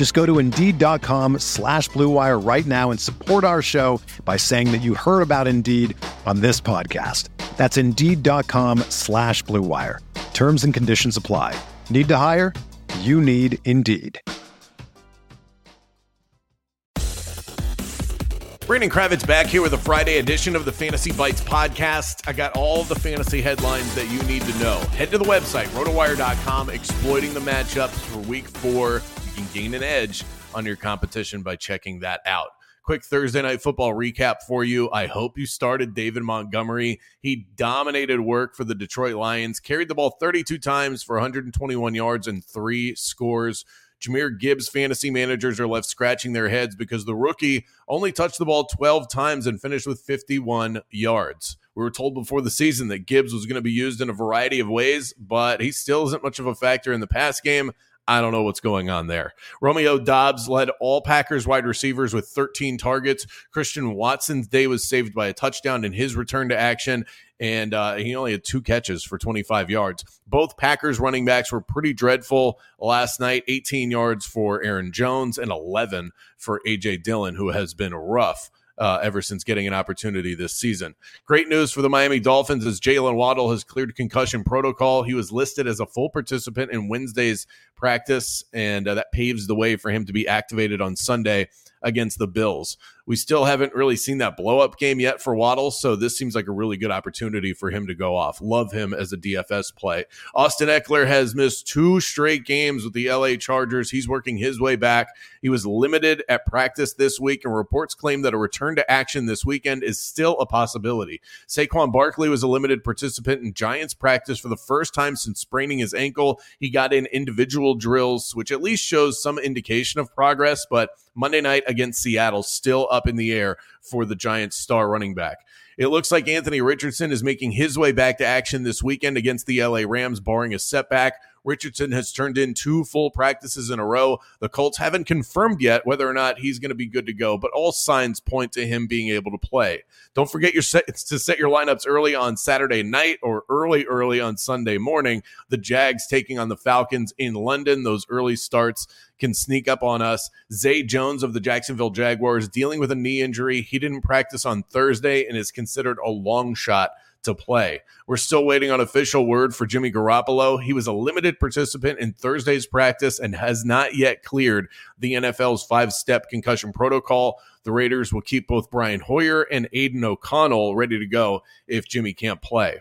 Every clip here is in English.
Just go to Indeed.com slash BlueWire right now and support our show by saying that you heard about Indeed on this podcast. That's Indeed.com slash BlueWire. Terms and conditions apply. Need to hire? You need Indeed. Brandon Kravitz back here with a Friday edition of the Fantasy Bites podcast. I got all the fantasy headlines that you need to know. Head to the website, rotowire.com, exploiting the matchups for week four. Gain an edge on your competition by checking that out. Quick Thursday night football recap for you. I hope you started David Montgomery. He dominated work for the Detroit Lions, carried the ball 32 times for 121 yards and three scores. Jahmyr Gibbs fantasy managers are left scratching their heads because the rookie only touched the ball 12 times and finished with 51 yards. We were told before the season that Gibbs was going to be used in a variety of ways, but he still isn't much of a factor in the pass game. I don't know what's going on there. Romeo Doubs led all Packers wide receivers with 13 targets. Christian Watson's day was saved by a touchdown in his return to action, and uh, he only had two catches for 25 yards. Both Packers running backs were pretty dreadful last night 18 yards for Aaron Jones and 11 for A.J. Dillon, who has been rough uh, ever since getting an opportunity this season. Great news for the Miami Dolphins as Jaylen Waddle has cleared concussion protocol. He was listed as a full participant in Wednesday's practice, and uh, that paves the way for him to be activated on Sunday against the Bills. We still haven't really seen that blow up game yet for Waddle, so this seems like a really good opportunity for him to go off. Love him as a DFS play. Austin Ekeler has missed two straight games with the LA Chargers. He's working his way back. He was limited at practice this week, and reports claim that a return to action this weekend is still a possibility. Saquon Barkley was a limited participant in Giants practice for the first time since spraining his ankle. He got in individual drills, which at least shows some indication of progress, but Monday night against Seattle still up in the air for the Giants star running back. It looks like Anthony Richardson is making his way back to action this weekend against the LA Rams, barring a setback. Richardson has turned in two full practices in a row. The Colts haven't confirmed yet whether or not he's going to be good to go, but all signs point to him being able to play. Don't forget your set, to set your lineups early on Saturday night or early, early on Sunday morning. The Jags taking on the Falcons in London. Those early starts can sneak up on us. Zay Jones of the Jacksonville Jaguars dealing with a knee injury. He didn't practice on Thursday and is considered a long shot to play. We're still waiting on official word for Jimmy Garoppolo. He was a limited participant in Thursday's practice and has not yet cleared the NFL's five step concussion protocol. The Raiders will keep both Brian Hoyer and Aidan O'Connell ready to go if Jimmy can't play.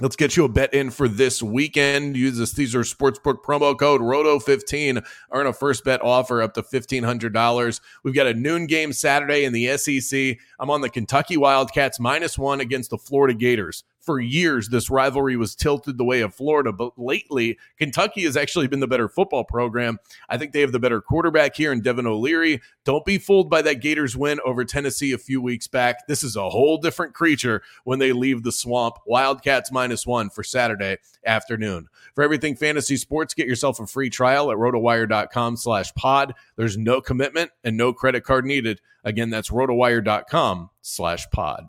Let's get you a bet in for this weekend. Use this Caesar Sportsbook promo code ROTO15. Earn a first bet offer up to $1,500. We've got a noon game Saturday in the SEC. I'm on the Kentucky Wildcats minus one against the Florida Gators for years this rivalry was tilted the way of Florida, but lately Kentucky has actually been the better football program. I think they have the better quarterback here in Devin O'Leary. Don't be fooled by that Gators win over Tennessee a few weeks back. This is a whole different creature when they leave the swamp. Wildcats minus one for Saturday afternoon. For everything fantasy sports, get yourself a free trial at rotowire.com slash pod. There's no commitment and no credit card needed. Again, that's rotowire.com slash pod.